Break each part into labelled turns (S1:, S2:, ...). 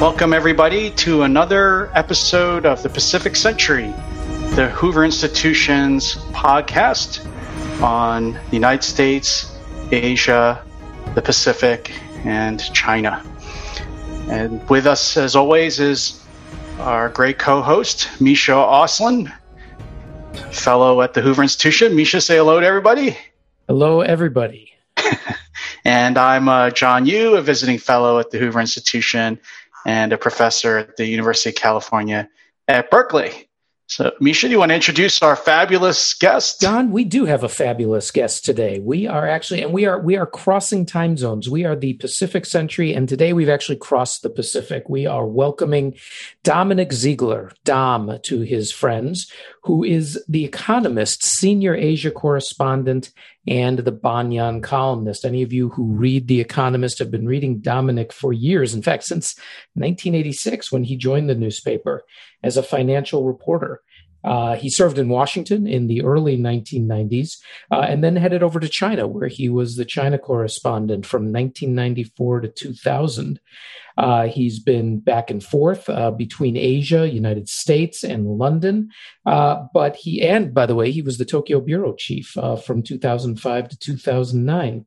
S1: Welcome, everybody, to another episode of the Pacific Century, the Hoover Institution's podcast on the United States, Asia, the Pacific, and China. And with us, as always, is our great co host, Misha Auslin, fellow at the Hoover Institution. Misha, say hello to everybody.
S2: Hello, everybody.
S1: and I'm uh, John Yoo, a visiting fellow at the Hoover Institution and a professor at the University of California at Berkeley. So, Misha, do you want to introduce our fabulous guest?
S2: Don, we do have a fabulous guest today. We are actually, and we are we are crossing time zones. We are the Pacific Century, and today we've actually crossed the Pacific. We are welcoming Dominic Ziegler, Dom, to his friends, who is the Economist senior Asia correspondent and the Banyan columnist. Any of you who read The Economist have been reading Dominic for years. In fact, since 1986, when he joined the newspaper as a financial reporter. Uh, he served in Washington in the early 1990s uh, and then headed over to China, where he was the China correspondent from 1994 to 2000. Uh, he's been back and forth uh, between Asia, United States, and London. Uh, but he, and by the way, he was the Tokyo bureau chief uh, from 2005 to 2009.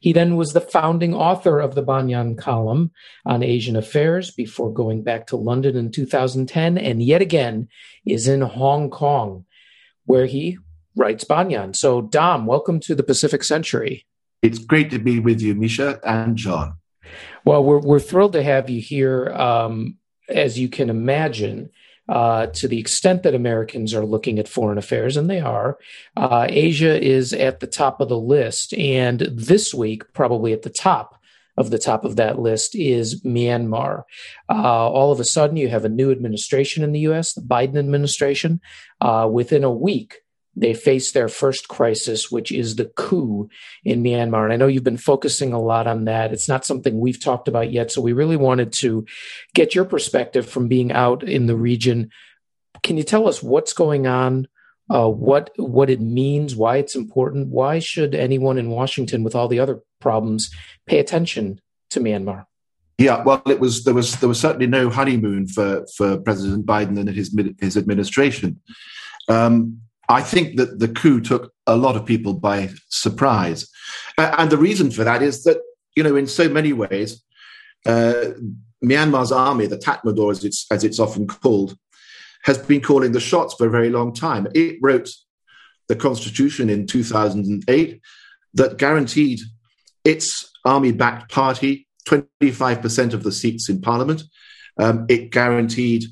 S2: He then was the founding author of the Banyan column on Asian affairs before going back to London in 2010, and yet again is in Hong Kong, where he writes Banyan. So, Dom, welcome to the Pacific Century.
S3: It's great to be with you, Misha and John.
S2: Well, we're we're thrilled to have you here. Um, as you can imagine, uh, to the extent that Americans are looking at foreign affairs, and they are, uh, Asia is at the top of the list. And this week, probably at the top of the top of that list is Myanmar. Uh, all of a sudden, you have a new administration in the US, the Biden administration. Uh, within a week, they face their first crisis, which is the coup in Myanmar. And I know you've been focusing a lot on that. It's not something we've talked about yet. So we really wanted to get your perspective from being out in the region. Can you tell us what's going on? Uh, what what it means, why it's important, why should anyone in Washington, with all the other problems, pay attention to Myanmar?
S3: Yeah, well, it was there was there was certainly no honeymoon for for President Biden and his his administration. Um, I think that the coup took a lot of people by surprise. And the reason for that is that, you know, in so many ways, uh, Myanmar's army, the Tatmadaw as it's, as it's often called, has been calling the shots for a very long time. It wrote the constitution in 2008 that guaranteed its army backed party 25% of the seats in parliament. Um, it guaranteed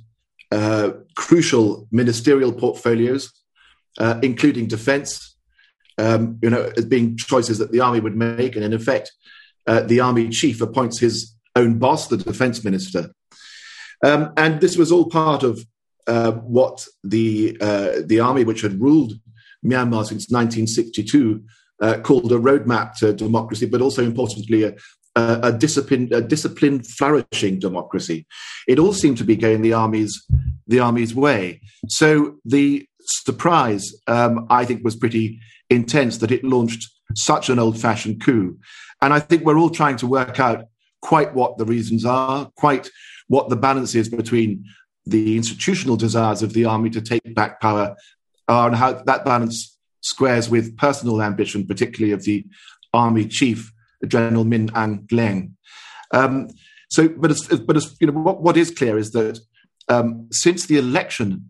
S3: uh, crucial ministerial portfolios uh, including defence, um, you know, as being choices that the army would make. And in effect, uh, the army chief appoints his own boss, the defence minister. Um, and this was all part of uh, what the uh, the army, which had ruled Myanmar since 1962, uh, called a roadmap to democracy, but also importantly a, a, disciplined, a disciplined, flourishing democracy. It all seemed to be going the army's the army's way. So the surprise, um, I think, was pretty intense that it launched such an old fashioned coup. And I think we're all trying to work out quite what the reasons are, quite what the balance is between the institutional desires of the army to take back power are, and how that balance squares with personal ambition, particularly of the army chief, General Min Aung Hlaing. Um, so, but as, but as, you know, what, what is clear is that um, since the election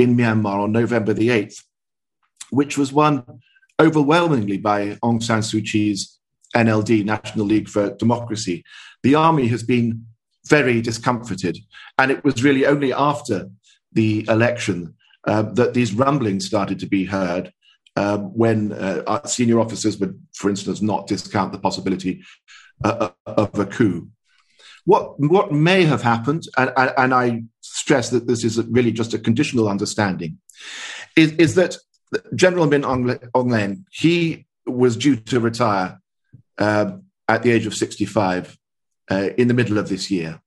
S3: in Myanmar on November the 8th, which was won overwhelmingly by Aung San Suu Kyi's NLD, National League for Democracy. The army has been very discomforted. And it was really only after the election uh, that these rumblings started to be heard uh, when uh, senior officers would, for instance, not discount the possibility uh, of a coup. What, what may have happened, and, and I stress that this is really just a conditional understanding, is, is that General Min Aung Hlaing, he was due to retire uh, at the age of 65 uh, in the middle of this year.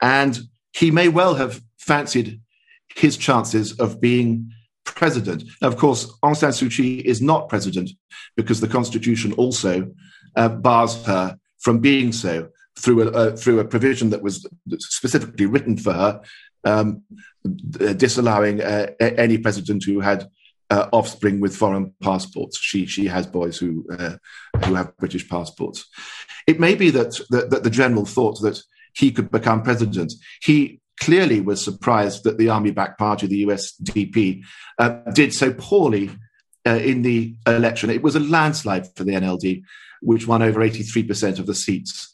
S3: And he may well have fancied his chances of being president. Of course, Aung San Suu Kyi is not president because the constitution also uh, bars her from being so. Through a through a provision that was specifically written for her, um, disallowing uh, any president who had uh, offspring with foreign passports. She she has boys who uh, who have British passports. It may be that, that, that the general thought that he could become president. He clearly was surprised that the army-backed party, the USDP, uh, did so poorly uh, in the election. It was a landslide for the NLD, which won over 83% of the seats.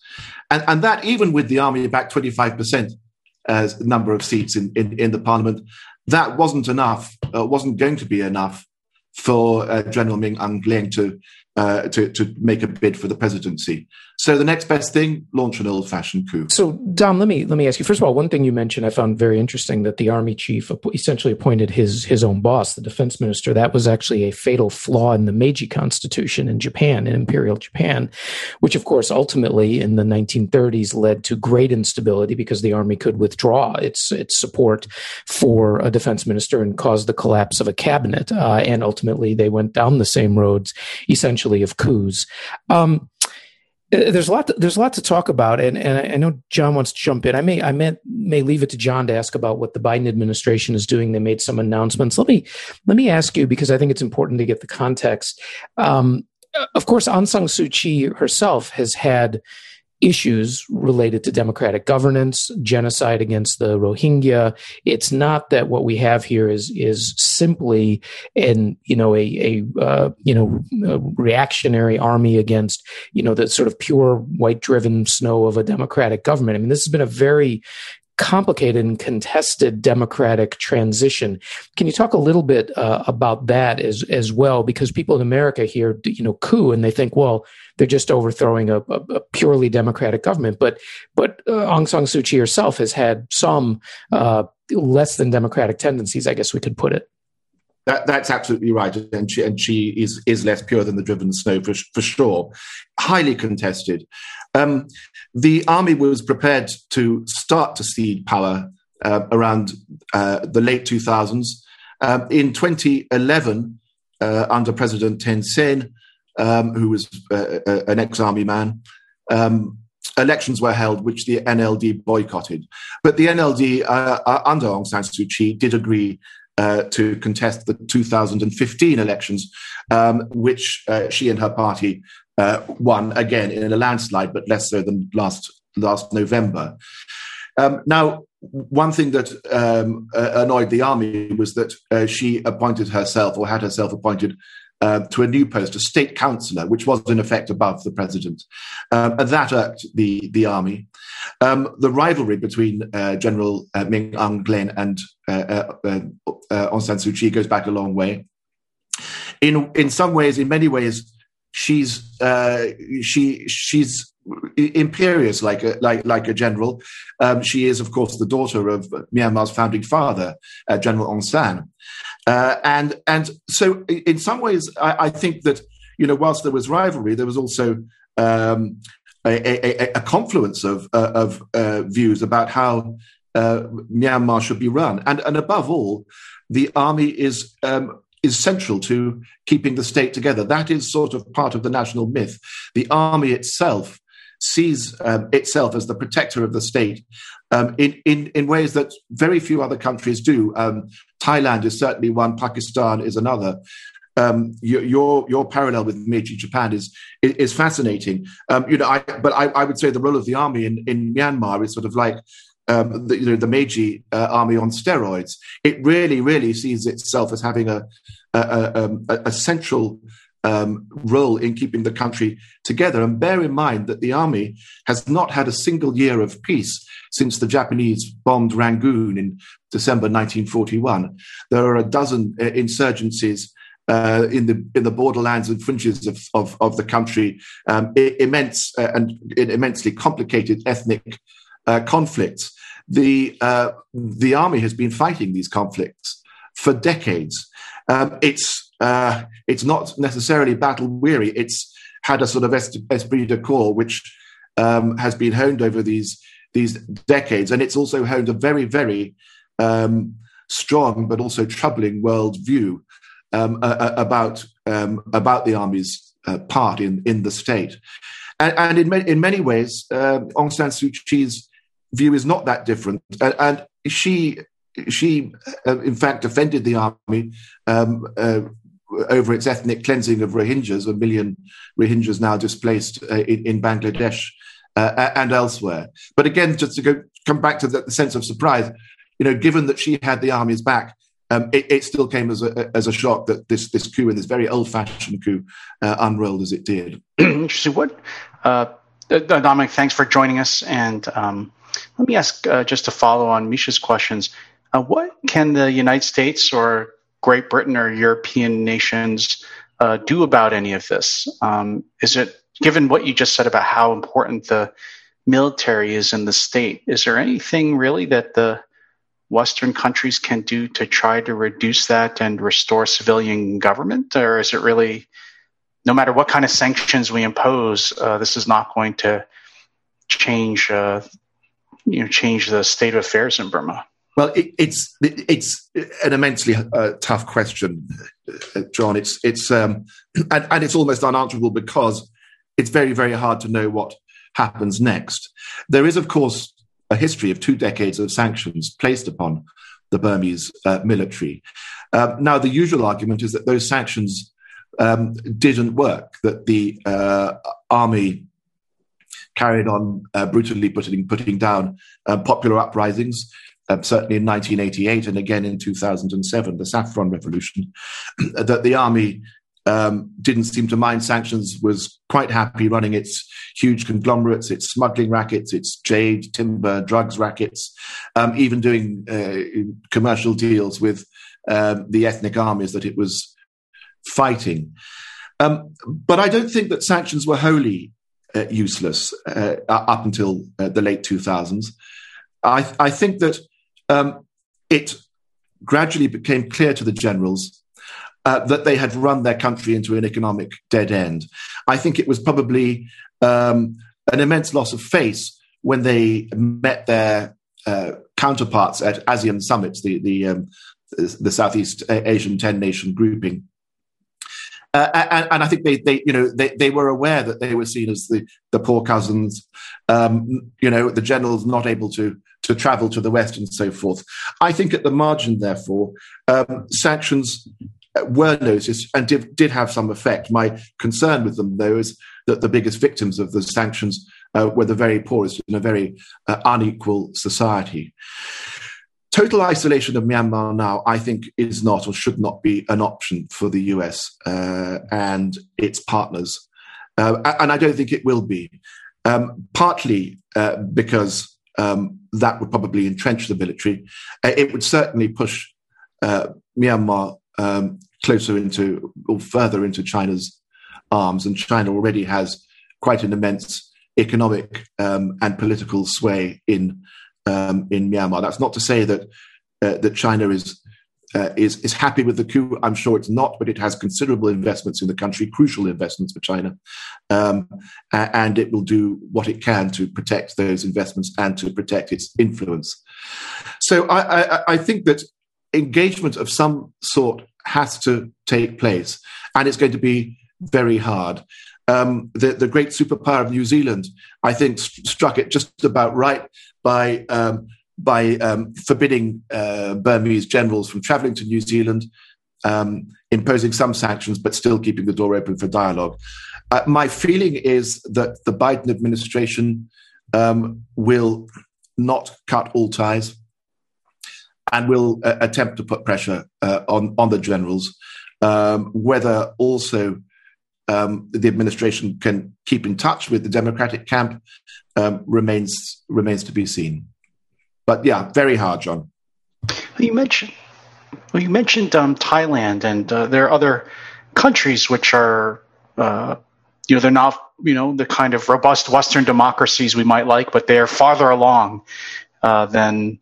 S3: And, and that even with the army back 25% as number of seats in, in, in the parliament, that wasn't enough, uh, wasn't going to be enough for uh, General Min Aung Hlaing to uh, to, to make a bid for the presidency. So the next best thing, launch an old-fashioned coup.
S2: So Dom, let me let me ask you. First of all, one thing you mentioned I found very interesting that the army chief essentially appointed his his own boss, the defense minister. That was actually a fatal flaw in the Meiji Constitution in Japan, in Imperial Japan, which of course ultimately in the 1930s led to great instability because the army could withdraw its its support for a defense minister and cause the collapse of a cabinet. Uh, and ultimately, they went down the same roads, essentially of coups. Um, uh, there's a lot. To, there's a lot to talk about, and, and I know John wants to jump in. I may I may, may leave it to John to ask about what the Biden administration is doing. They made some announcements. Let me let me ask you because I think it's important to get the context. Um, of course, Aung San Suu Kyi herself has had issues related to democratic governance, genocide against the Rohingya. It's not that what we have here is is simply an you know a a uh, you know reactionary army against you know the sort of pure white driven snow of a democratic government. I mean, this has been a very complicated and contested democratic transition. Can you talk a little bit uh, about that as as well? Because people in America hear you know coup and they think, well, they're just overthrowing a, a, a purely democratic government. But but uh, Aung San Suu Kyi herself has had some uh, less than democratic tendencies, I guess we could put it.
S3: That, that's absolutely right, and she, and she is is less pure than the driven snow for for sure. Highly contested. Um, the army was prepared to start to cede power uh, around uh, the late 2000s. Um, in 2011, uh, under President Thein Sein, um, who was uh, uh, an ex-army man, um, elections were held, which the NLD boycotted. But the NLD, uh, under Aung San Suu Kyi, did agree uh, to contest the 2015 elections, um, which uh, she and her party uh, won again in a landslide, but less so than last last November. Um, now, one thing that um, annoyed the army was that uh, she appointed herself or had herself appointed uh, to a new post, a state councillor, which was in effect above the president. Um, and that irked the, the army. Um, the rivalry between uh, General uh, Min Aung Hlaing and uh, uh, uh, Aung San Suu Kyi goes back a long way. In, in some ways, in many ways, she's she she's imperious like a like like a general. Um, she is, of course, the daughter of Myanmar's founding father, uh, General Aung San, uh, and and so in some ways, I, I, think that you know, whilst there was rivalry, there was also um, a, a, a, confluence of uh, of uh, views about how uh, Myanmar should be run, and and above all, the army is. Um, is central to keeping the state together. That is sort of part of the national myth. The army itself sees um, itself as the protector of the state um, in, in, in ways that very few other countries do. Um, Thailand is certainly one, Pakistan is another. Um, your, your, your parallel with Meiji Japan is is fascinating. Um, you know, I, but I, I would say the role of the army in, in Myanmar is sort of like um, the, you know, the Meiji uh, army on steroids. It really, really sees itself as having a a, a, a central um, role in keeping the country together. And bear in mind that the army has not had a single year of peace since the Japanese bombed Rangoon in December 1941. There are a dozen uh, insurgencies. Uh, in the in the borderlands and fringes of of, of the country, um, immense uh, and immensely complicated ethnic uh, conflicts. The uh, the army has been fighting these conflicts for decades. Um, it's uh, it's not necessarily battle weary. It's had a sort of esprit de corps, which um, has been honed over these these decades, and it's also honed a very very um, strong but also troubling world view um, about um, about the army's uh, part in in the state. and, and in, in many ways, uh, Aung San Suu Kyi's view is not that different. And, and she, she uh, in fact, defended the army um, uh, over its ethnic cleansing of Rohingyas, a million Rohingyas now displaced uh, in, in, Bangladesh uh, and elsewhere. But again, just to go come back to the, the, sense of surprise, you know, given that she had the army's back, um, it, it, still came as a, as a shock that this this coup and this very old fashioned coup uh, unrolled as it did.
S1: Interesting. What, uh, Dominic? Thanks for joining us. And um, let me ask uh, just to follow on Misha's questions. Uh, what can the United States or Great Britain or European nations uh, do about any of this? Um, is it given what you just said about how important the military is in the state? Is there anything really that the Western countries can do to try to reduce that and restore civilian government? Or is it really, no matter what kind of sanctions we impose, uh, this is not going to change, uh, you know, change the state of affairs in Burma?
S3: Well, it, it's it's an immensely uh, tough question, uh, John. It's it's um, and, and it's almost unanswerable because it's very very hard to know what happens next. There is, of course, a history of two decades of sanctions placed upon the Burmese uh, military. Uh, now, the usual argument is that those sanctions um, didn't work, that the uh, army carried on uh, brutally putting, putting down uh, popular uprisings. Um, certainly in 1988 and again in 2007, the Saffron Revolution, that the army um, didn't seem to mind sanctions, was quite happy running its huge conglomerates, its smuggling rackets, its jade, timber, drugs rackets, um, even doing uh, commercial deals with um, the ethnic armies that it was fighting. Um, but I don't think that sanctions were wholly uh, useless uh, up until uh, the late 2000s. I, I think that um, it gradually became clear to the generals uh, that they had run their country into an economic dead end. I think it was probably um, an immense loss of face when they met their uh, counterparts at ASEAN summits, the the, um, the Southeast Asian ten nation grouping. Uh, and, and, I think they, they, you know, they, they were aware that they were seen as the, the poor cousins, um, you know, the generals not able to to travel to the West and so forth. I think at the margin, therefore, um, sanctions were noticed and did, did have some effect. My concern with them, though, is that the biggest victims of the sanctions uh, were the very poorest in a very uh, unequal society. Total isolation of Myanmar now, I think, is not or should not be an option for the US uh, and its partners. Uh, and I don't think it will be, um, partly uh, because um, that would probably entrench the military. Uh, it would certainly push Myanmar um, closer into or further into China's arms, and China already has quite an immense economic um, and political sway in um, in Myanmar. That's not to say that uh, that China is. Uh, is is happy with the coup? I'm sure it's not, but it has considerable investments in the country, crucial investments for China, um, and it will do what it can to protect those investments and to protect its influence. So I, I, I think that engagement of some sort has to take place, and it's going to be very hard. Um, the, the great superpower of New Zealand, I think, st- struck it just about right by um, by um, forbidding uh, Burmese generals from traveling to New Zealand, um, imposing some sanctions, but still keeping the door open for dialogue. Uh, my feeling is that the Biden administration um, will not cut all ties and will uh, attempt to put pressure uh, on on the generals. Um, whether also um, the administration can keep in touch with the Democratic camp um, remains remains to be seen. But yeah, very hard, John.
S1: You mentioned well, you mentioned um, Thailand, and uh, there are other countries which are. Uh, you know, they're not, you know, the kind of robust Western democracies we might like, but they are farther along uh, than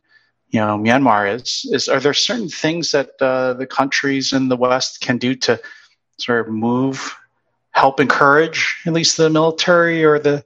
S1: you know Myanmar is. Is are there certain things that uh, the countries in the West can do to sort of move, help encourage at least the military or the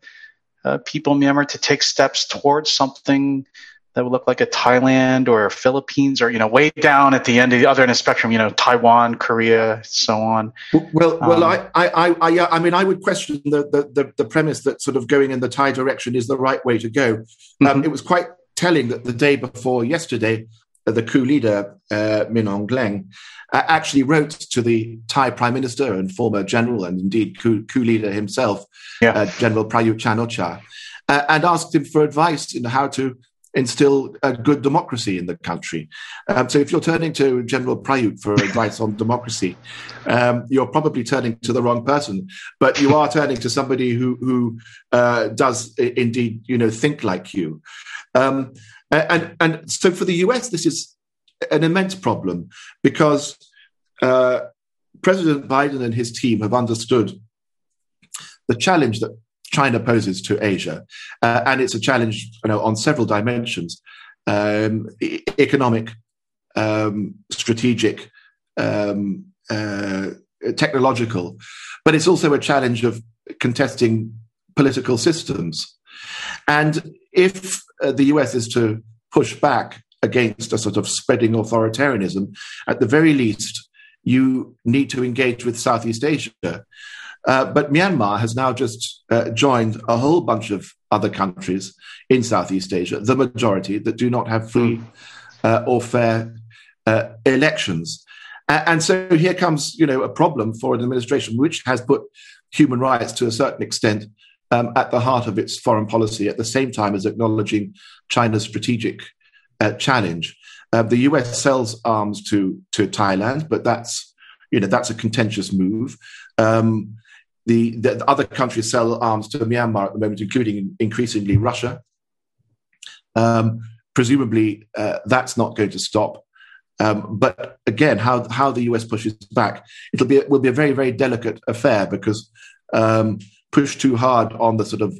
S1: uh, people in Myanmar to take steps towards something that would look like a Thailand or Philippines or, you know, way down at the end of the other end of the spectrum, you know, Taiwan, Korea, so on.
S3: Well, well, um, I, I, I, I, mean, I would question the, the, the, the, premise that sort of going in the Thai direction is the right way to go. Um, mm-hmm. It was quite telling that the day before yesterday, the coup leader, uh, Min Aung Hlaing, uh, actually wrote to the Thai prime minister and former general and indeed coup, coup leader himself, yeah. uh, General Prayut Chan-o-cha, uh, and asked him for advice in how to instill a good democracy in the country. Um, so if you're turning to General Prayut for advice on democracy, um, you're probably turning to the wrong person. But you are turning to somebody who who uh, does indeed, you know, think like you. Um, and and so for the US, this is an immense problem because uh, President Biden and his team have understood the challenge that China poses to Asia, uh, and it's a challenge you know, on several dimensions: um, e- economic, um, strategic, um, uh, technological, but it's also a challenge of contesting political systems. And if uh, the US is to push back against a sort of spreading authoritarianism, at the very least, you need to engage with Southeast Asia. Uh, but Myanmar has now just uh, joined a whole bunch of other countries in Southeast Asia, the majority that do not have free uh, or fair uh, elections. and so here comes, you know, a problem for an administration which has put human rights to a certain extent um, at the heart of its foreign policy, at the same time as acknowledging China's strategic uh, challenge. Uh, the US sells arms to to Thailand, but that's you know that's a contentious move. Um, the, the, other countries sell arms to Myanmar at the moment, including increasingly Russia. Um, presumably, uh, that's not going to stop. Um, but again, how how the US pushes back, it'll be will be a very very delicate affair because um, push too hard on the sort of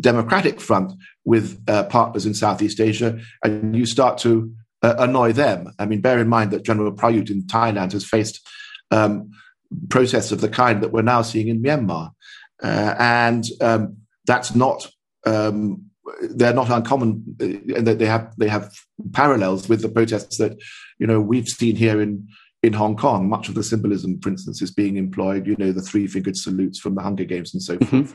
S3: democratic front with uh, partners in Southeast Asia, and you start to uh, annoy them. I mean, bear in mind that General Prayut in Thailand has faced um, process of the kind that we're now seeing in Myanmar. Uh, and um, that's not um, they're not uncommon and uh, that they have they have parallels with the protests that you know we've seen here in in Hong Kong. Much of the symbolism, for instance, is being employed. You know, the three fingered salutes from the Hunger Games and so mm-hmm. forth.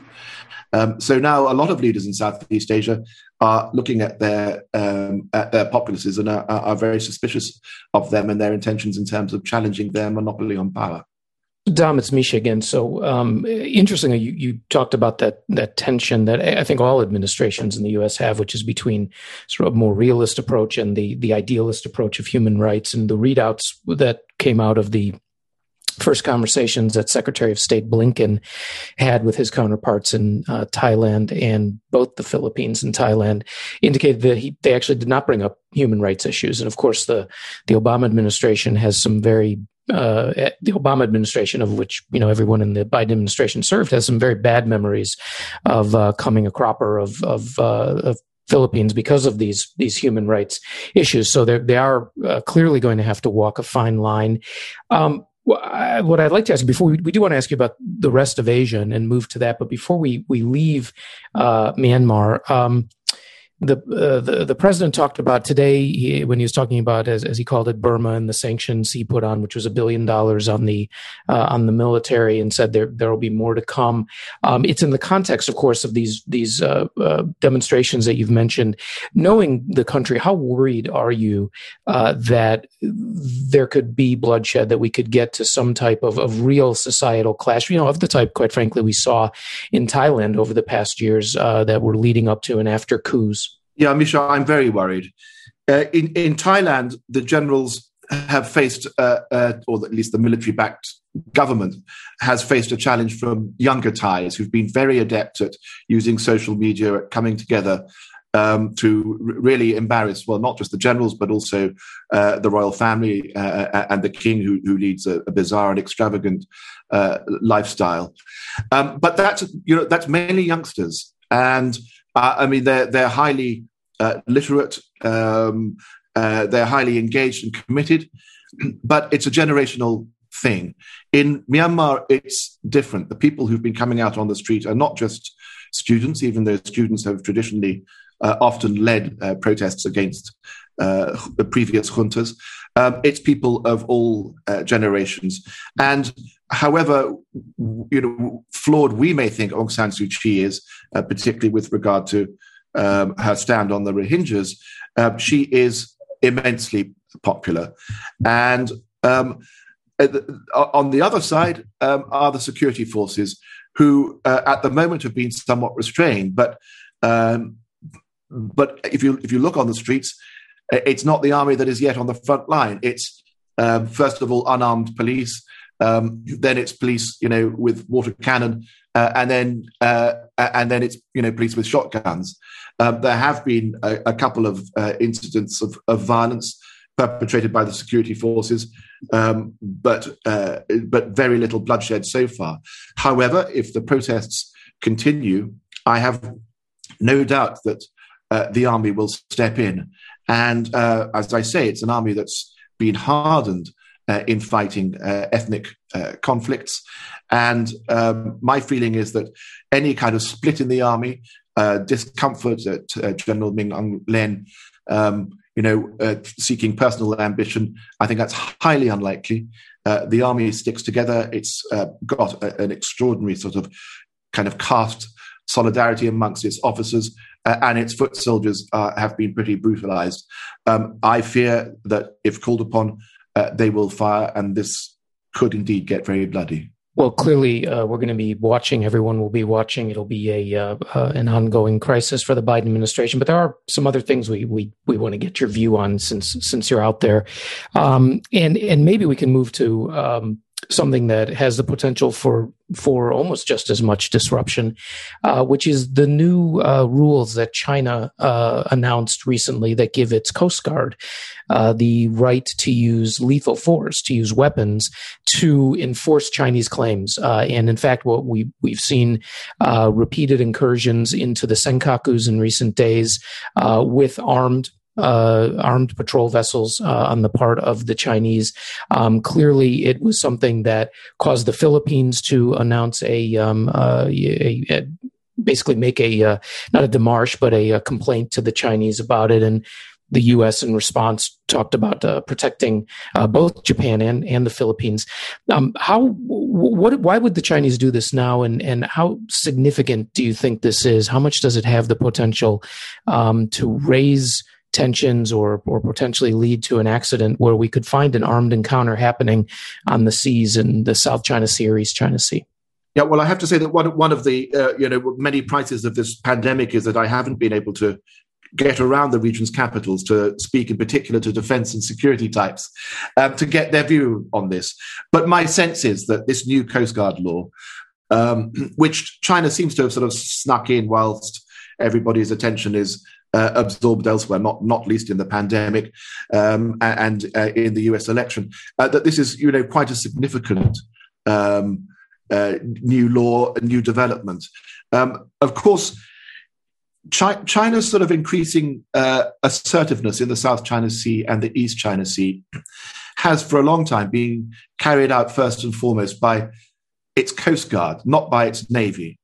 S3: Um, so now a lot of leaders in Southeast Asia are looking at their um, at their populaces and are, are very suspicious of them and their intentions in terms of challenging their monopoly on power.
S2: Dom, it's Misha again. So, um, interestingly, you, you, talked about that that tension that I think all administrations in the U.S. have, which is between sort of a more realist approach and the the idealist approach of human rights, and the readouts that came out of the first conversations that Secretary of State Blinken had with his counterparts in uh, Thailand and both the Philippines and Thailand indicated that he, they actually did not bring up human rights issues. And of course, the the Obama administration has some very uh, the Obama administration, of which you know everyone in the Biden administration served, has some very bad memories of uh, coming a cropper of of, uh, of Philippines because of these these human rights issues. So they are uh, clearly going to have to walk a fine line. Um, what I'd like to ask before we, we, do want to ask you about the rest of Asia and, and move to that, but before we we leave uh, Myanmar. Um, the, uh, the the president talked about today he, when he was talking about as, as he called it Burma and the sanctions he put on, which was a billion dollars on the uh, on the military, and said there there will be more to come. Um, it's in the context, of course, of these these uh, uh demonstrations that you've mentioned. Knowing the country, how worried are you uh, that there could be bloodshed, that we could get to some type of, of real societal clash? You know, of the type, quite frankly, we saw in Thailand over the past years that were leading up to and after coups.
S3: Yeah, Misha, I'm very worried. Uh, in, in Thailand, the generals have faced, uh, uh, or at least the military backed government has faced a challenge from younger Thais who've been very adept at using social media, at coming together um, to really embarrass, well, not just the generals, but also uh, the royal family uh, uh, and the king, who, who leads a, a, bizarre and extravagant uh, lifestyle. Um, but that's you know that's mainly youngsters, and uh, I mean, they're they're highly uh, literate, um, uh, they're highly engaged and committed, but it's a generational thing. In Myanmar, it's different. The people who've been coming out on the street are not just students, even though students have traditionally uh, often led uh, protests against uh, previous juntas. Um, it's people of all uh, generations. And however, you know, flawed we may think Aung San Suu Kyi is, uh, particularly with regard to um, her stand on the Rohingyas, um, she is immensely popular. And um, on the other side um, are the security forces, who uh, at the moment have been somewhat restrained. But um, but if you if you look on the streets, it's not the army that is yet on the front line. It's um, first of all unarmed police, then it's police, you know, with water cannon, uh, and then uh, and then it's you know police with shotguns. Um, there have been a, a couple of uh, incidents of, of, violence perpetrated by the security forces, um, but uh, but very little bloodshed so far. However, if the protests continue, I have no doubt that uh, the army will step in and uh, as I say, it's an army that's been hardened uh, in fighting uh, ethnic uh, conflicts. And um, my feeling is that any kind of split in the army, uh, discomfort at uh, General Min Aung Hlaing, um, you know, seeking personal ambition, I think that's highly unlikely. the army sticks together. It's got a, an extraordinary sort of kind of caste solidarity amongst its officers uh, and its foot soldiers uh, have been pretty brutalized. Um, I fear that if called upon, uh, they will fire, and this could indeed get very bloody.
S2: Well, clearly, uh, we're going to be watching. Everyone will be watching. It'll be a uh, uh, an ongoing crisis for the Biden administration. But there are some other things we we we want to get your view on since since you're out there, um, and and maybe we can move to um, something that has the potential for for almost just as much disruption, uh, which is the new uh, rules that China uh, announced recently that give its Coast Guard uh, the right to use lethal force, to use weapons to enforce Chinese claims. Uh, and in fact, what we we've seen uh, repeated incursions into the Senkakus in recent days with armed uh, armed patrol vessels uh, on the part of the Chinese. Um, clearly, it was something that caused the Philippines to announce a, um, uh, a, a basically make a uh, not a demarche but a, a, complaint to the Chinese about it and the U.S. in response talked about uh, protecting uh, both Japan and, and the Philippines. Um, how what why would the Chinese do this now, and and how significant do you think this is? How much does it have the potential um, to raise tensions or or potentially lead to an accident where we could find an armed encounter happening on the seas in the South China Sea or East China Sea.
S3: Yeah, well, I have to say that one one of the uh, you know many prices of this pandemic is that I haven't been able to get around the region's capitals to speak in particular to defense and security types um, to get their view on this. But my sense is that this new Coast Guard law, um, which China seems to have sort of snuck in whilst everybody's attention is uh, absorbed elsewhere, not not least in the pandemic um, and uh, in the U.S. election. Uh, that this is, you know, quite a significant um, uh, new law, new development. Um, of course, Chi- China's sort of increasing uh, assertiveness in the South China Sea and the East China Sea has, for a long time, been carried out first and foremost by its coast guard, not by its navy,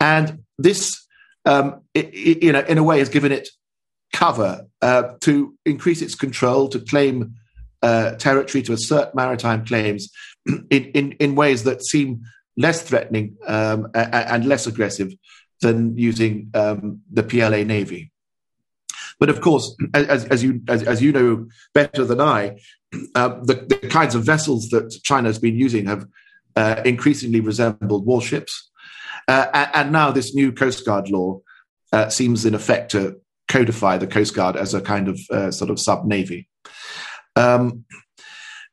S3: and this um, it, it, you know, in a way, has given it cover uh, to increase its control, to claim uh, territory, to assert maritime claims in, in, in ways that seem less threatening um, and, less aggressive than using um, the PLA Navy. But of course, as, as you as, as, you know better than I, uh, the, the, kinds of vessels that China has been using have uh, increasingly resembled warships. Uh, and now this new Coast Guard law uh, seems in effect to codify the Coast Guard as a kind of uh, sort of sub navy. Um,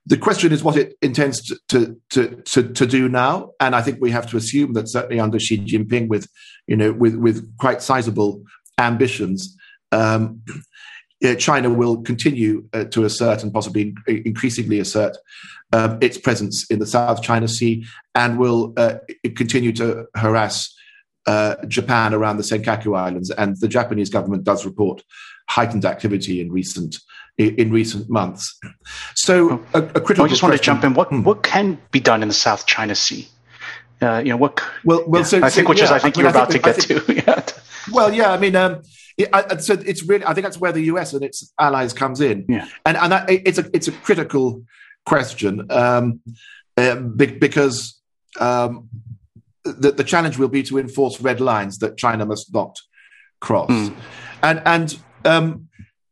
S3: the question is what it intends to, to, to, to, do now, and I think we have to assume that certainly under Xi Jinping, with you know with with quite sizable ambitions, um, China will continue uh, to assert and possibly increasingly assert um, its presence in the South China Sea and will uh, continue to harass uh, Japan around the Senkaku Islands. And the Japanese government does report heightened activity in recent in recent months. So, a, a critical.
S1: I just want to jump in. What hmm. what can be done in the South China Sea? Uh, you know what?
S3: Well, well.
S1: Yeah, so, I think, so, which yeah, is I think I mean, you're about think, to get think, to.
S3: Well, yeah, I mean, um, it, I, so it's really, I think that's where the US and its allies comes in,
S1: yeah.
S3: and and that, it's a it's a critical question um, uh, because um, the the challenge will be to enforce red lines that China must not cross, mm. and and um,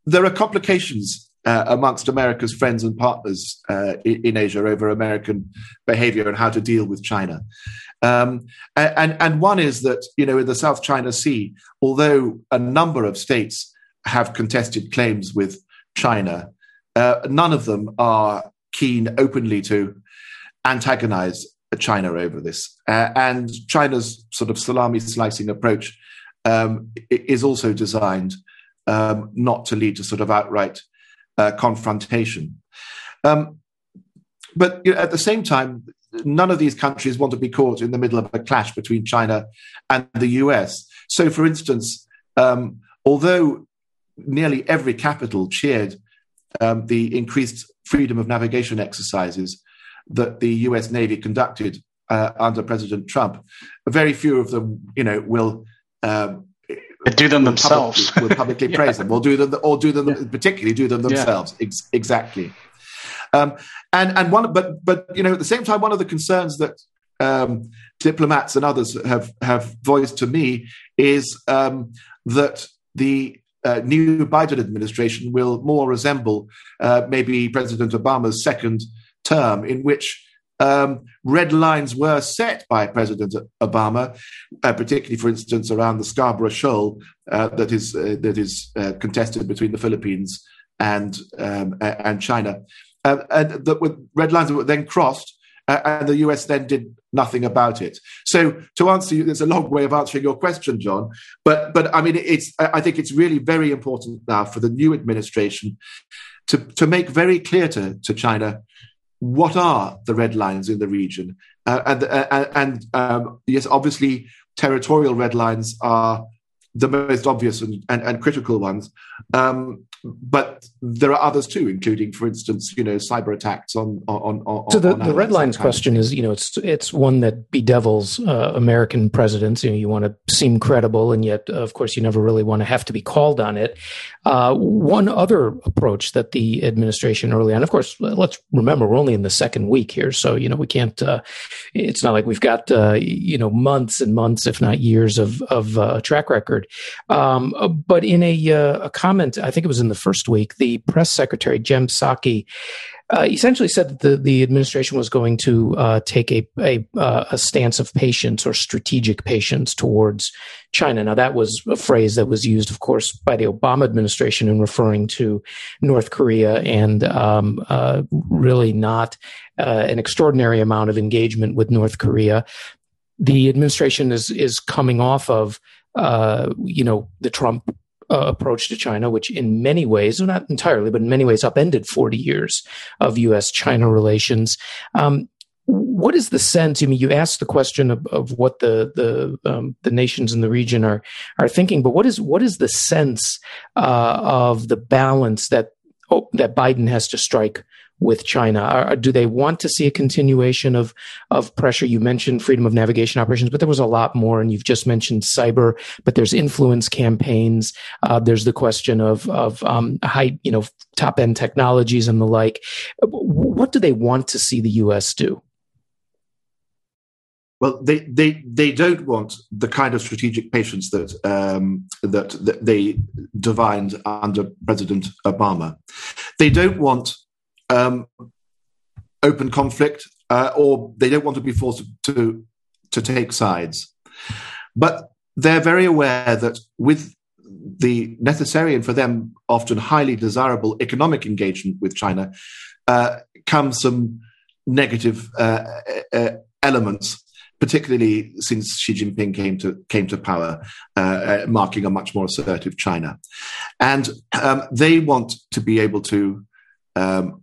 S3: there are complications uh, amongst America's friends and partners uh, in, in, Asia over American behavior and how to deal with China. Um, and, and one is that, you know, in the South China Sea, although a number of states have contested claims with China, uh, none of them are keen openly to antagonize China over this. Uh, and China's sort of salami slicing approach um, is also designed um, not to lead to sort of outright uh, confrontation. Um, but you know, at the same time, none of these countries want to be caught in the middle of a clash between China and the US. So, for instance, um, although nearly every capital cheered um, the increased freedom of navigation exercises that the US Navy conducted uh, under President Trump, very few of them, you know, will. Um,
S1: do them themselves.
S3: Publicly, will publicly yeah. praise them, or do them, or do them, yeah. particularly do them themselves. Yeah. Ex- exactly. Um, and and one, but but you know, at the same time, one of the concerns that um, diplomats and others have have voiced to me is um, that the uh, new Biden administration will more resemble uh, maybe President Obama's second term, in which um, red lines were set by President Obama, uh, particularly, for instance, around the Scarborough Shoal uh, that is uh, that is uh, contested between the Philippines and um, and China and that with red lines that were then crossed, uh, and the US then did nothing about it. So to answer you, there's a long way of answering your question, John. But but I mean, it's I think it's really very important now for the new administration to to make very clear to to China what are the red lines in the region, uh, and uh, and um, yes, obviously territorial red lines are the most obvious and, and, and critical ones. Um, but there are others too, including, for instance, you know, cyber attacks on on. on
S2: so the, the red lines question is, you know, it's it's one that bedevils uh, American presidents. You know, you want to seem credible, and yet, of course, you never really want to have to be called on it. Uh, one other approach that the administration early on, of course, let's remember we're only in the second week here, so you know we can't. Uh, it's not like we've got uh, you know months and months, if not years, of of uh, track record. Um, but in a, uh, a comment, I think it was in the first week, the press secretary, Jen Psaki, uh, essentially said that the, the administration was going to uh, take a, a, uh, a, stance of patience or strategic patience towards China. Now, that was a phrase that was used, of course, by the Obama administration in referring to North Korea and um, uh, really not uh, an extraordinary amount of engagement with North Korea. The administration is is coming off of uh, you know the Trump uh, approach to China, which in many ways, well, not entirely, but in many ways, upended 40 years of U.S. China relations. Um, what is the sense? I mean, you asked the question of, of what the the um, the nations in the region are are thinking, but what is what is the sense uh, of the balance that oh, that Biden has to strike with China? Are, do they want to see a continuation of of pressure? You mentioned freedom of navigation operations, but there was a lot more, and you've just mentioned cyber. But there's influence campaigns. Uh, there's the question of of um, high, you know, top end technologies and the like. What do they want to see the U.S. do?
S3: Well, they, they, they don't want the kind of strategic patience that, um, that, that they divined under President Obama. They don't want um, open conflict, uh, or they don't want to be forced to to take sides. But they're very aware that with the necessary and for them often highly desirable economic engagement with China uh, comes some negative uh, uh elements particularly since Xi Jinping came to came to power, uh, uh, marking a much more assertive China, and um, they want to be able to um,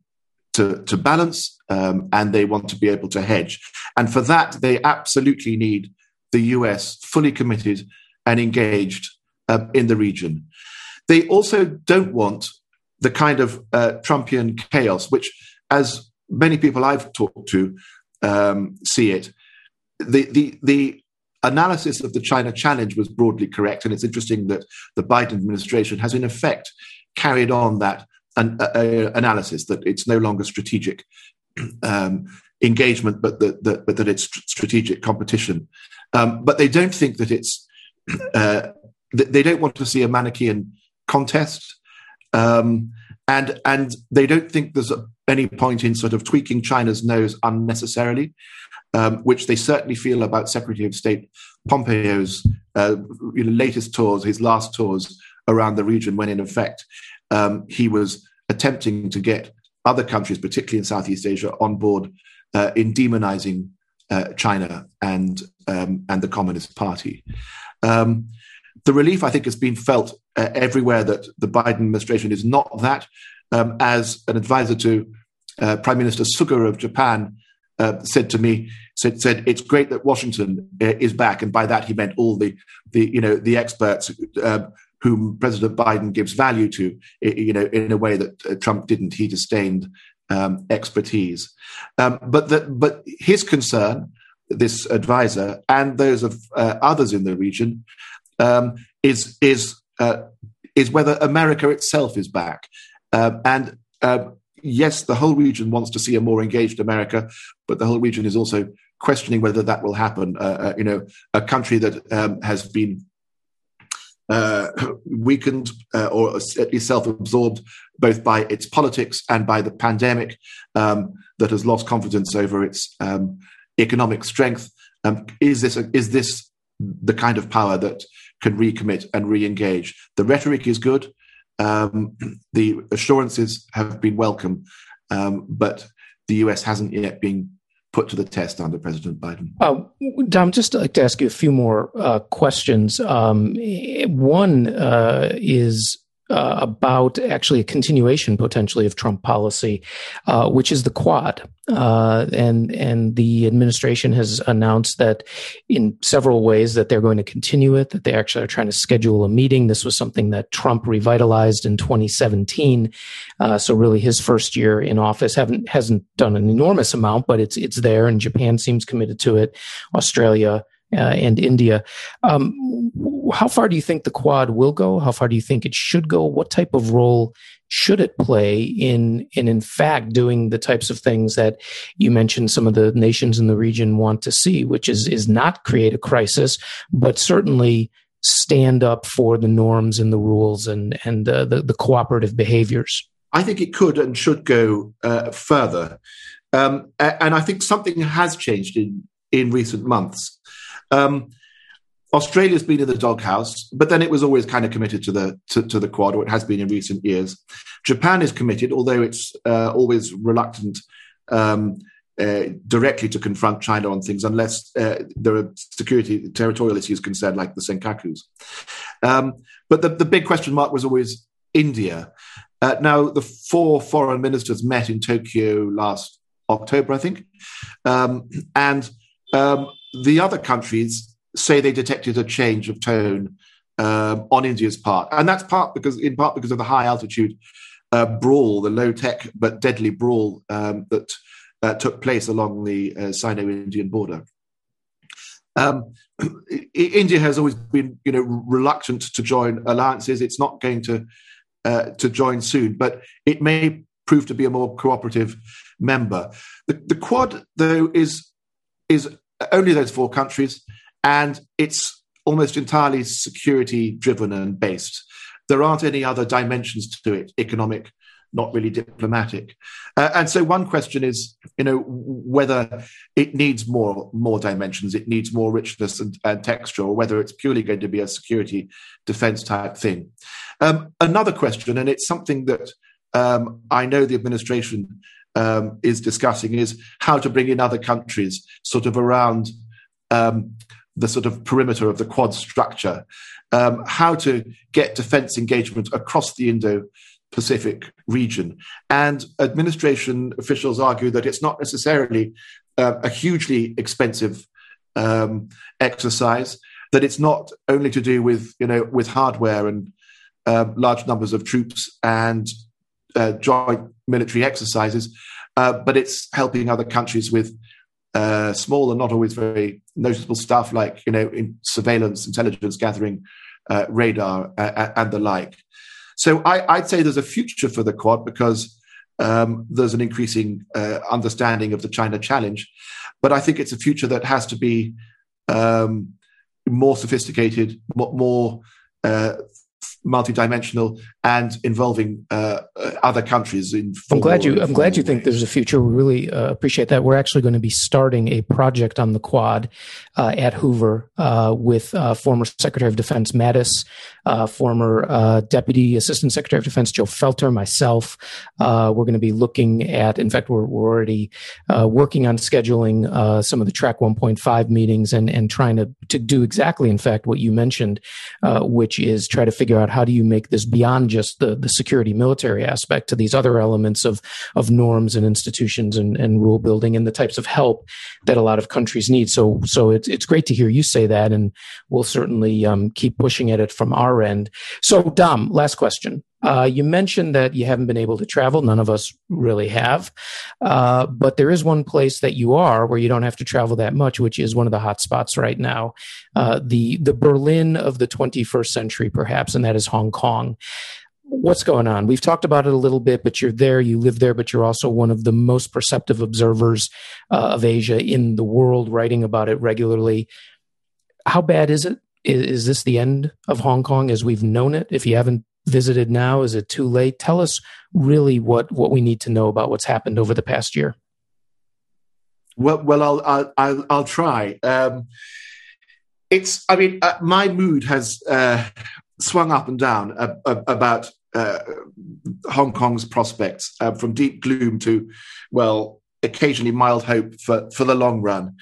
S3: to, to balance um, and they want to be able to hedge. And for that, they absolutely need the US fully committed and engaged uh, in the region. They also don't want the kind of uh, Trumpian chaos, which, as many people I've talked to um, see it, the, the, the analysis of the China challenge was broadly correct. And it's interesting that the Biden administration has, in effect, carried on that an, analysis that it's no longer strategic um, engagement, but that, that, but that it's strategic competition. Um, but they don't think that it's, uh, they don't want to see a Manichaean contest. Um, and, and they don't think there's any point in sort of tweaking China's nose unnecessarily um, which they certainly feel about Secretary of State Pompeo's uh, you know, latest tours, his last tours around the region, when in effect um, he was attempting to get other countries, particularly in Southeast Asia, on board uh, in demonizing uh, China and um, and the Communist Party. Um, the relief, I think, has been felt uh, everywhere that the Biden administration is not that. Um, as an advisor to uh, Prime Minister Suga of Japan uh, said to me, said, said it's great that Washington uh, is back, and by that he meant all the the you know the experts whom President Biden gives value to, you know, in a way that uh, Trump didn't. He disdained um, expertise, um, but that but his concern, this advisor, and those of uh, others in the region, um, is is uh, is whether America itself is back, um, and yes, the whole region wants to see a more engaged America, but the whole region is also questioning whether that will happen. Uh, uh, you know, a country that um, has been uh, weakened uh, or at least self-absorbed both by its politics and by the pandemic, um, that has lost confidence over its um, economic strength. Um, is this a, is this the kind of power that can recommit and re-engage? The rhetoric is good. Um, the assurances have been welcome, um, but the US hasn't yet been put to the test under President Biden. Uh,
S2: Dom, just like to ask you a few more uh, questions. Um, one uh, is uh, about actually a continuation potentially of Trump policy, uh, which is the Quad, uh, and and the administration has announced that in several ways that they're going to continue it. That they actually are trying to schedule a meeting. This was something that Trump revitalized in 2017. Uh, so really, his first year in office haven't hasn't done an enormous amount, but it's it's there, and Japan seems committed to it. Australia and India. Um, how far do you think the Quad will go? How far do you think it should go? What type of role should it play in in in fact doing the types of things that you mentioned some of the nations in the region want to see, which is is not create a crisis, but certainly stand up for the norms and the rules and and uh, the the cooperative behaviors.
S3: I think it could and should go uh, further, um, and I think something has changed in in recent months. Um, Australia's been in the doghouse, but then it was always kind of committed to the to, to, the Quad, or it has been in recent years. Japan is committed, although it's uh, always reluctant um, uh, directly to confront China on things, unless uh, there are security territorial issues concerned, like the Senkakus. Um, but the, the big question mark was always India. Uh, now, the four foreign ministers met in Tokyo last October, I think, um, and um, the other countries say they detected a change of tone um, on India's part, and that's part because, in part, because of the high altitude uh, brawl, the low tech but deadly brawl um, that uh, took place along the uh, Sino-Indian border. Um, India has always been, you know, reluctant to join alliances. It's not going to uh, to join soon, but it may prove to be a more cooperative member. The, the Quad, though, is is only those four countries, and it's almost entirely security driven and based. There aren't any other dimensions to it, economic, not really diplomatic. Uh, and so one question is, you know, whether it needs more more dimensions, it needs more richness and, and texture, or whether it's purely going to be a security defense type thing. Um, another question, and it's something that um, I know the administration um, is discussing is how to bring in other countries sort of around um, the sort of perimeter of the Quad structure, um, how to get defense engagement across the Indo Pacific region. And administration officials argue that it's not necessarily uh, a hugely expensive um, exercise, that it's not only to do with, you know, with hardware and uh, large numbers of troops and uh, joint military exercises, uh, but it's helping other countries with uh, small and not always very noticeable stuff like you know in surveillance, intelligence gathering, uh, radar, uh, and the like. So I, would say there's a future for the Quad because um, there's an increasing uh, understanding of the China challenge, but I think it's a future that has to be um, more sophisticated, more, more uh, multidimensional and involving uh, uh other countries. In
S2: I'm glad you. I'm glad you ways. think there's a future. We really uh, appreciate that. We're actually going to be starting a project on the Quad uh, at Hoover uh, with uh, former Secretary of Defense Mattis, Uh, former uh, Deputy Assistant Secretary of Defense Joe Felter, myself. Uh, we're going to be looking at. In fact, we're, we're already working on scheduling some of the Track 1.5 meetings and and trying to to do exactly, in fact, what you mentioned, which is try to figure out how do you make this beyond just the, the security military aspect to these other elements of, of norms and institutions and, and rule building and the types of help that a lot of countries need. So, so it's, it's great to hear you say that. And we'll certainly um, keep pushing at it from our end. So, Dom, last question. Uh, you mentioned that you haven't been able to travel. None of us really have. Uh, but there is one place that you are where you don't have to travel that much, which is one of the hot spots right now. Uh, the, the Berlin of the 21st century, perhaps, and that is Hong Kong. What's going on? We've talked about it a little bit, but you're there, you live there, but you're also one of the most perceptive observers uh, of Asia in the world, writing about it regularly. How bad is it? Is, this the end of Hong Kong as we've known it? If you haven't visited now? Is it too late? Tell us really what what we need to know about what's happened over the past year.
S3: Well, well, I'll I'll I'll, I'll try. Um, it's I mean, uh, my mood has uh, swung up and down about uh, Hong Kong's prospects, uh, from deep gloom to well, occasionally mild hope for for the long run.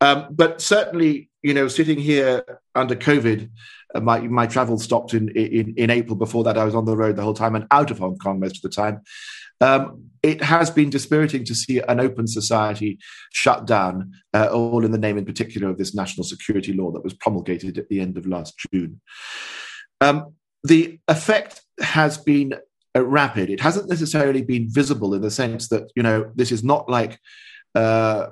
S3: Um, but certainly, you know, sitting here under COVID uh, my my travel stopped in, in in April. Before that, I was on the road the whole time and out of Hong Kong most of the time. Um, it has been dispiriting to see an open society shut down, uh, all in the name, in particular, of this national security law that was promulgated at the end of last June. Um, the effect has been uh, rapid. It hasn't necessarily been visible in the sense that you know this is not like uh,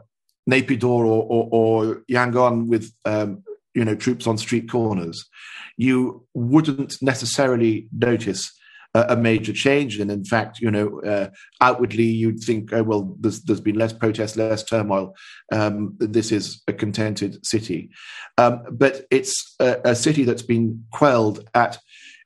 S3: Naypyidaw or, or, or Yangon with um, you know troops on street corners, you wouldn't necessarily notice a, a major change. And in fact, you know, uh, outwardly you'd think, oh, well, there's, there's been less protest, less turmoil. Um, this is a contented city, um, but it's a, a, city that's been quelled at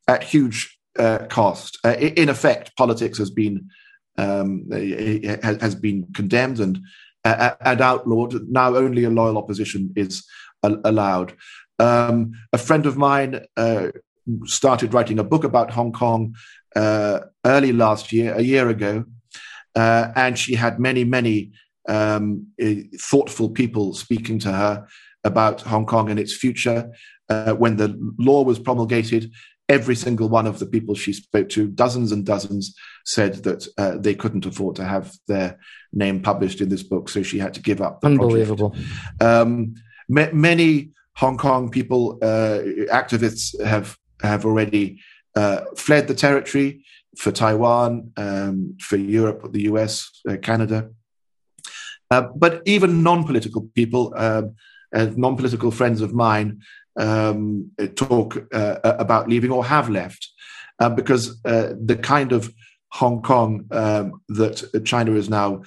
S3: at huge uh, cost. Uh, in effect, politics has been um, has been condemned and and outlawed. Now only a loyal opposition is allowed. Um, a friend of mine uh, started writing a book about Hong Kong uh, early last year, a year ago, uh, and she had many, many um, thoughtful people speaking to her about Hong Kong and its future. Uh, when the law was promulgated, every single one of the people she spoke to, dozens and dozens, said that uh, they couldn't afford to have their name published in this book, so she had to give up.
S2: Unbelievable.
S3: Um, many Hong Kong people, uh, activists, have have already uh, fled the territory for Taiwan, um, for Europe, the US, uh, Canada. Uh, but even non-political people, um, non-political friends of mine, um, talk uh, about leaving or have left uh, because the kind of Hong Kong um, that China is now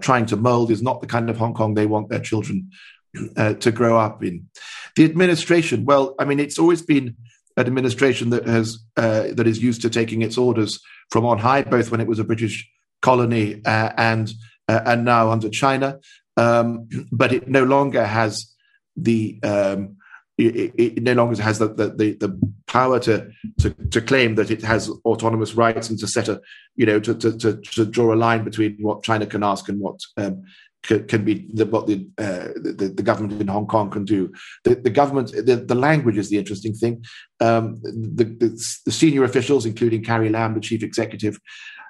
S3: trying to mold is not the kind of Hong Kong they want their children uh, to grow up in. The administration, well, I mean, it's always been an administration that has uh, that is used to taking its orders from on high, both when it was a British colony uh, and uh, and now under China. Um, but it no longer has the um, it, it, no longer has the, the, the, power to, to, to claim that it has autonomous rights and to set a you know to, to, to, draw a line between what China can ask and what um, can, can be the, what the, uh, the, the government in Hong Kong can do. The, the government, the, the language is the interesting thing. Um, the, the, the, senior officials, including Carrie Lam, the chief executive,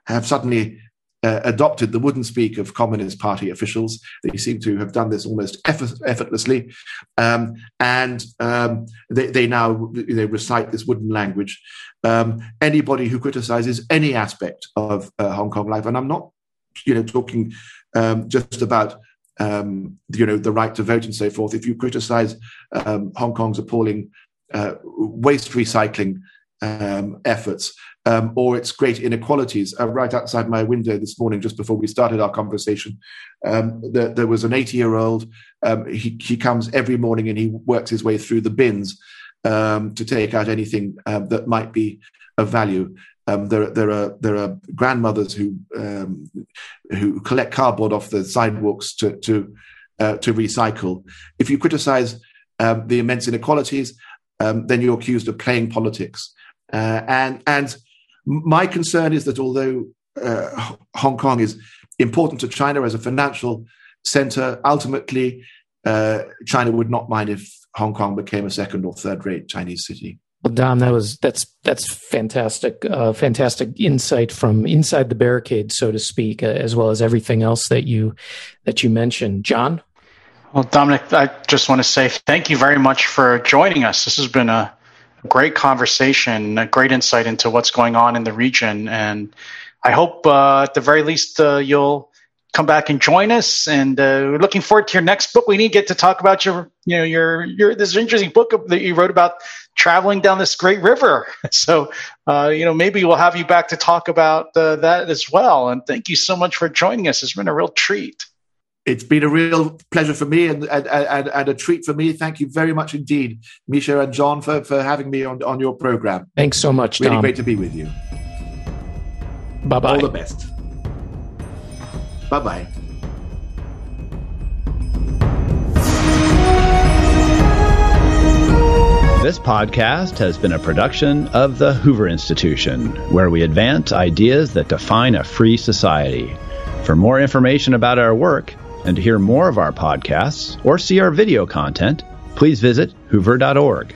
S3: have suddenly uh, adopted the wooden speak of Communist Party officials. They seem to have done this almost effort, effortlessly, um, and um, they, they, now they recite this wooden language. Um, anybody who criticizes any aspect of uh, Hong Kong life, and I'm not, you know, talking um, just about um, you know, the right to vote and so forth, if you criticize um, Hong Kong's appalling uh, waste recycling um, efforts um, or its great inequalities. Uh, right outside my window this morning, just before we started our conversation, um, there, there, was an 80 year old. Um, he, he comes every morning and he works his way through the bins um, to take out anything uh, that might be of value. Um, there, there are there are grandmothers who um, who collect cardboard off the sidewalks to to uh, to recycle. If you criticise um, the immense inequalities, um, then you're accused of playing politics. Uh, and and my concern is that although uh, Hong Kong is important to China as a financial center, ultimately uh, China would not mind if Hong Kong became a second or third rate Chinese city.
S2: Well, Dom, that was that's that's fantastic, uh, fantastic insight from inside the barricade, so to speak, uh, as well as everything else that you that you mentioned. John.
S1: Well, Dominic, I just want to say thank you very much for joining us. This has been a great conversation, a great insight into what's going on in the region, and I hope uh, at the very least uh, you'll come back and join us. And uh, we're looking forward to your next book. We need to get to talk about your, you know, your your this interesting book that you wrote about traveling down this great river. So, uh, you know, maybe we'll have you back to talk about uh, that as well. And thank you so much for joining us. It's been a real treat.
S3: It's been a real pleasure for me and, and, and, and a treat for me. Thank you very much indeed, Misha and John, for, for having me on, on your program.
S2: Thanks so much,
S3: Really
S2: Dom.
S3: great to be with you.
S2: Bye bye.
S3: All the best. Bye bye.
S4: This podcast has been a production of the Hoover Institution, where we advance ideas that define a free society. For more information about our work and to hear more of our podcasts or see our video content, please visit hoover.org.